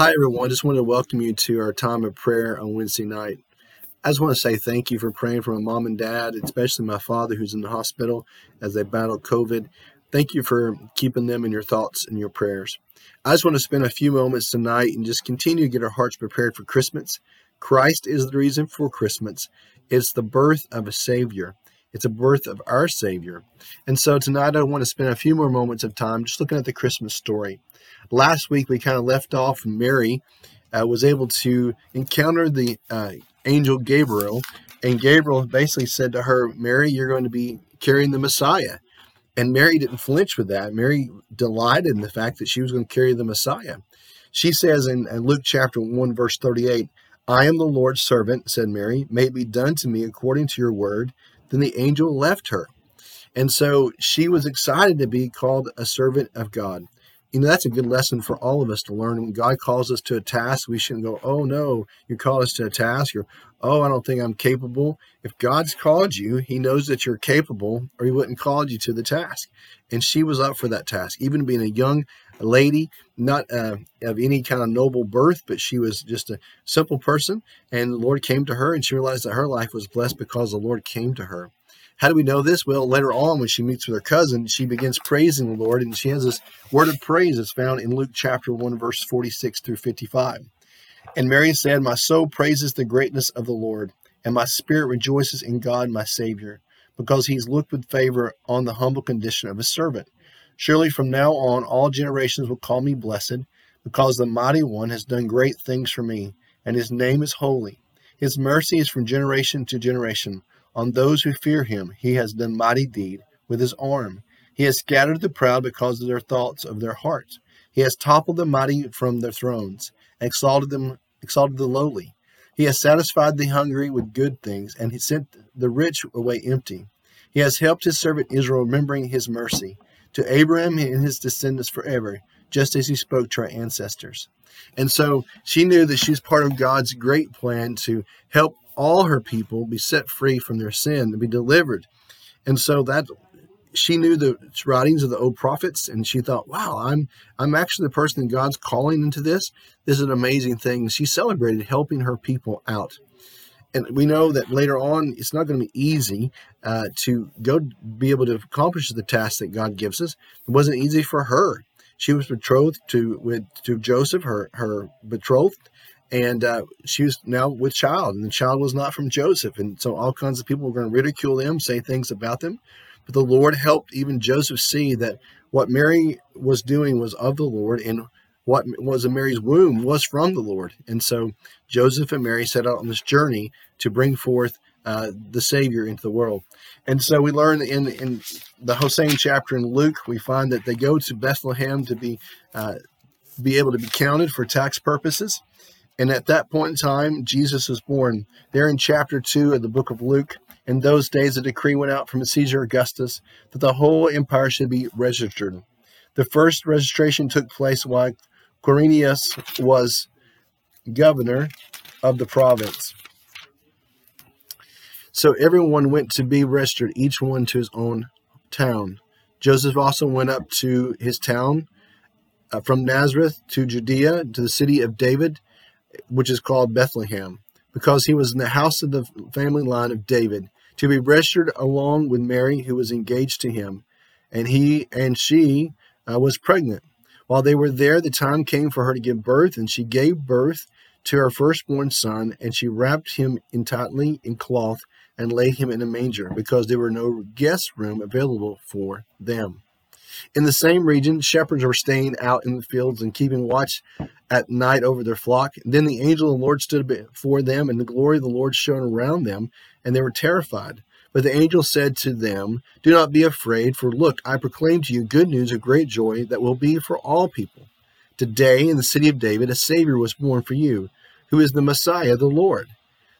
Hi, everyone. Just wanted to welcome you to our time of prayer on Wednesday night. I just want to say thank you for praying for my mom and dad, especially my father who's in the hospital as they battle COVID. Thank you for keeping them in your thoughts and your prayers. I just want to spend a few moments tonight and just continue to get our hearts prepared for Christmas. Christ is the reason for Christmas. It's the birth of a Savior. It's a birth of our Savior. And so tonight I want to spend a few more moments of time just looking at the Christmas story. Last week we kind of left off Mary uh, was able to encounter the uh, angel Gabriel, and Gabriel basically said to her, Mary, you're going to be carrying the Messiah. And Mary didn't flinch with that. Mary delighted in the fact that she was going to carry the Messiah. She says in, in Luke chapter 1, verse 38, I am the Lord's servant, said Mary. May it be done to me according to your word. Then the angel left her. And so she was excited to be called a servant of God. You know that's a good lesson for all of us to learn. When god calls us to a task we shouldn't go oh no you called us to a task or oh i don't think i'm capable. If god's called you he knows that you're capable or he wouldn't call you to the task. And she was up for that task. Even being a young lady not uh, of any kind of noble birth but she was just a simple person and the lord came to her and she realized that her life was blessed because the lord came to her how do we know this? Well, later on, when she meets with her cousin, she begins praising the Lord, and she has this word of praise that's found in Luke chapter 1, verse 46 through 55. And Mary said, My soul praises the greatness of the Lord, and my spirit rejoices in God my Savior, because he's looked with favor on the humble condition of his servant. Surely from now on all generations will call me blessed, because the mighty one has done great things for me, and his name is holy. His mercy is from generation to generation on those who fear him, he has done mighty deed with his arm. He has scattered the proud because of their thoughts of their hearts. He has toppled the mighty from their thrones, exalted them, exalted the lowly. He has satisfied the hungry with good things, and he sent the rich away empty. He has helped his servant Israel, remembering his mercy to Abraham and his descendants forever, just as he spoke to our ancestors. And so she knew that she's part of God's great plan to help all her people be set free from their sin and be delivered. And so that she knew the writings of the old prophets and she thought, wow, I'm I'm actually the person that God's calling into this. This is an amazing thing. She celebrated helping her people out. And we know that later on, it's not going to be easy uh, to go be able to accomplish the task that God gives us. It wasn't easy for her. She was betrothed to with to Joseph, her her betrothed, and uh, she was now with child and the child was not from joseph and so all kinds of people were going to ridicule them say things about them but the lord helped even joseph see that what mary was doing was of the lord and what was in mary's womb was from the lord and so joseph and mary set out on this journey to bring forth uh, the savior into the world and so we learn in in the Hosein chapter in luke we find that they go to bethlehem to be uh, be able to be counted for tax purposes and at that point in time, Jesus was born. There in chapter 2 of the book of Luke, in those days, a decree went out from Caesar Augustus that the whole empire should be registered. The first registration took place while Quirinius was governor of the province. So everyone went to be registered, each one to his own town. Joseph also went up to his town uh, from Nazareth to Judea to the city of David which is called Bethlehem, because he was in the house of the family line of David, to be registered along with Mary, who was engaged to him, and he and she uh, was pregnant. While they were there, the time came for her to give birth, and she gave birth to her firstborn son, and she wrapped him in tightly in cloth and laid him in a manger, because there were no guest room available for them. In the same region, shepherds were staying out in the fields and keeping watch at night over their flock. Then the angel of the Lord stood before them, and the glory of the Lord shone around them, and they were terrified. But the angel said to them, Do not be afraid, for look, I proclaim to you good news of great joy that will be for all people. Today, in the city of David, a Savior was born for you, who is the Messiah, the Lord.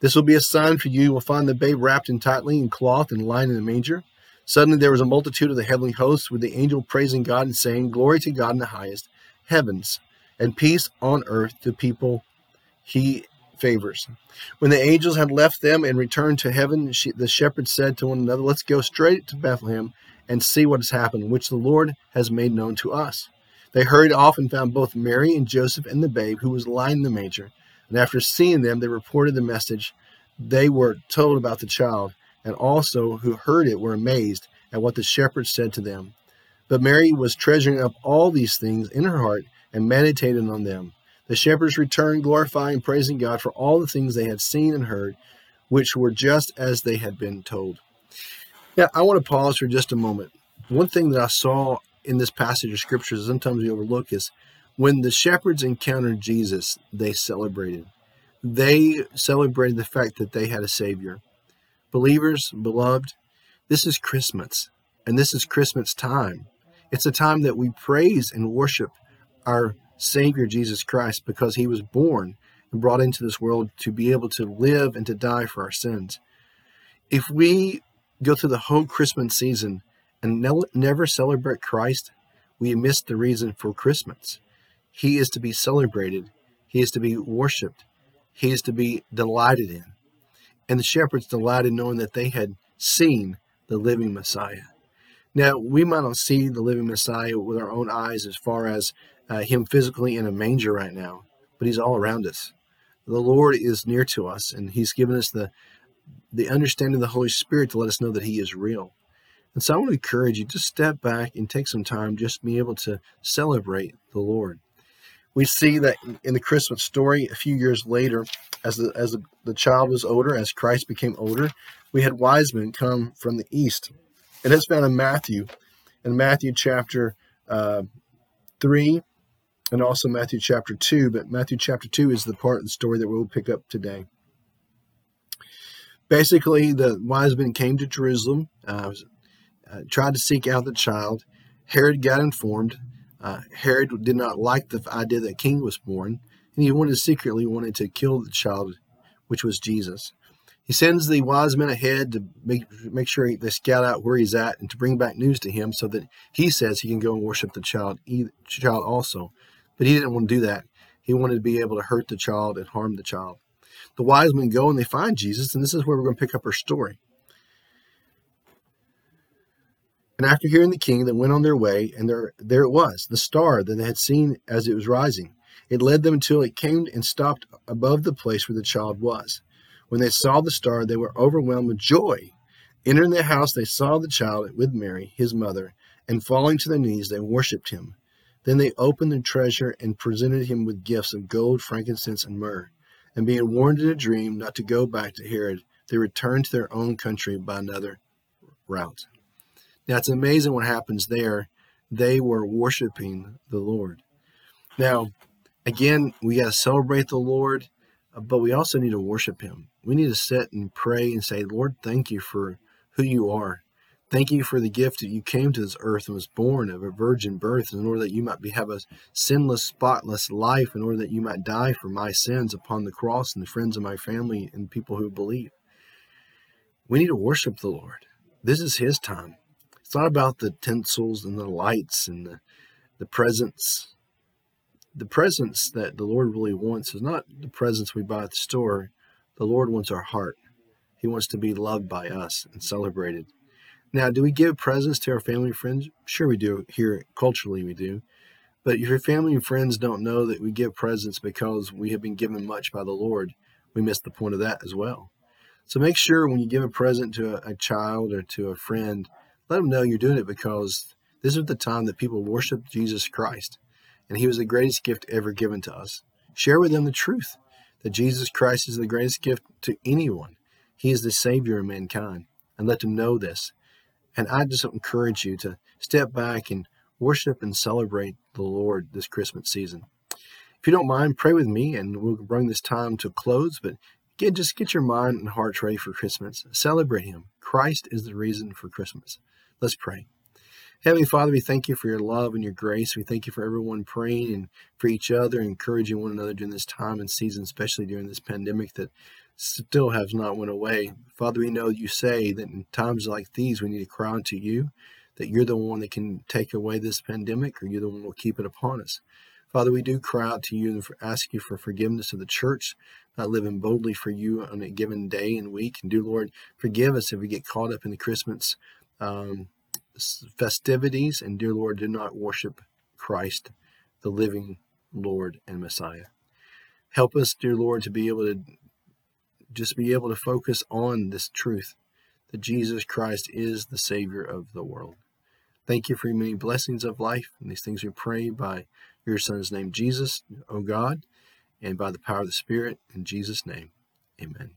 This will be a sign for you. You will find the babe wrapped in tightly in cloth and lying in a manger. Suddenly there was a multitude of the heavenly hosts with the angel praising God and saying, Glory to God in the highest heavens, and peace on earth to people he favors. When the angels had left them and returned to heaven, she, the shepherds said to one another, Let's go straight to Bethlehem and see what has happened, which the Lord has made known to us. They hurried off and found both Mary and Joseph and the babe who was lying in the manger. And after seeing them, they reported the message they were told about the child, and also who heard it were amazed at what the shepherds said to them. But Mary was treasuring up all these things in her heart and meditated on them. The shepherds returned, glorifying and praising God for all the things they had seen and heard, which were just as they had been told. Now, I want to pause for just a moment. One thing that I saw in this passage of scripture sometimes we overlook is when the shepherds encountered Jesus, they celebrated. They celebrated the fact that they had a Savior. Believers, beloved, this is Christmas, and this is Christmas time. It's a time that we praise and worship our Savior Jesus Christ because he was born and brought into this world to be able to live and to die for our sins. If we go through the whole Christmas season and never celebrate Christ, we miss the reason for Christmas. He is to be celebrated, he is to be worshiped, he is to be delighted in. And the shepherds delighted knowing that they had seen the living Messiah. Now, we might not see the living Messiah with our own eyes as far as uh, him physically in a manger right now, but he's all around us. The Lord is near to us, and he's given us the, the understanding of the Holy Spirit to let us know that he is real. And so I want to encourage you to step back and take some time just be able to celebrate the Lord. We see that in the Christmas story a few years later, as the as the, the child was older, as Christ became older, we had wise men come from the east. And it's found in Matthew, in Matthew chapter uh, 3 and also Matthew chapter 2. But Matthew chapter 2 is the part of the story that we'll pick up today. Basically, the wise men came to Jerusalem, uh, uh, tried to seek out the child. Herod got informed. Uh, Herod did not like the idea that a king was born, and he wanted secretly wanted to kill the child, which was Jesus. He sends the wise men ahead to make make sure they scout out where he's at and to bring back news to him, so that he says he can go and worship the child, child also. But he didn't want to do that. He wanted to be able to hurt the child and harm the child. The wise men go and they find Jesus, and this is where we're going to pick up our story. And after hearing the king, they went on their way, and there, there it was, the star that they had seen as it was rising. It led them until it came and stopped above the place where the child was. When they saw the star, they were overwhelmed with joy. Entering the house, they saw the child with Mary, his mother, and falling to their knees, they worshipped him. Then they opened their treasure and presented him with gifts of gold, frankincense, and myrrh. And being warned in a dream not to go back to Herod, they returned to their own country by another route. Now it's amazing what happens there. They were worshiping the Lord. Now, again, we got to celebrate the Lord, but we also need to worship Him. We need to sit and pray and say, Lord, thank you for who you are. Thank you for the gift that you came to this earth and was born of a virgin birth in order that you might be, have a sinless, spotless life, in order that you might die for my sins upon the cross and the friends of my family and people who believe. We need to worship the Lord. This is His time. It's not about the tinsels and the lights and the, the presents. The presence that the Lord really wants is not the presence we buy at the store. The Lord wants our heart. He wants to be loved by us and celebrated. Now, do we give presents to our family and friends? Sure, we do. Here, culturally, we do. But if your family and friends don't know that we give presents because we have been given much by the Lord, we miss the point of that as well. So make sure when you give a present to a, a child or to a friend let them know you're doing it because this is the time that people worship Jesus Christ, and He was the greatest gift ever given to us. Share with them the truth that Jesus Christ is the greatest gift to anyone. He is the Savior of mankind, and let them know this. And I just encourage you to step back and worship and celebrate the Lord this Christmas season. If you don't mind, pray with me, and we'll bring this time to close. But again, just get your mind and hearts ready for Christmas. Celebrate Him. Christ is the reason for Christmas. Let's pray. Heavenly Father, we thank you for your love and your grace. We thank you for everyone praying and for each other, encouraging one another during this time and season, especially during this pandemic that still has not went away. Father, we know you say that in times like these, we need to cry unto you, that you're the one that can take away this pandemic, or you're the one who will keep it upon us. Father, we do cry out to you and ask you for forgiveness of the church, not living boldly for you on a given day and week. And do, Lord, forgive us if we get caught up in the Christmas um, festivities, and dear Lord, do not worship Christ the living Lord and Messiah. Help us, dear Lord, to be able to just be able to focus on this truth that Jesus Christ is the Savior of the world. Thank you for your many blessings of life. And these things we pray by your Son's name, Jesus, O God, and by the power of the Spirit, in Jesus' name. Amen.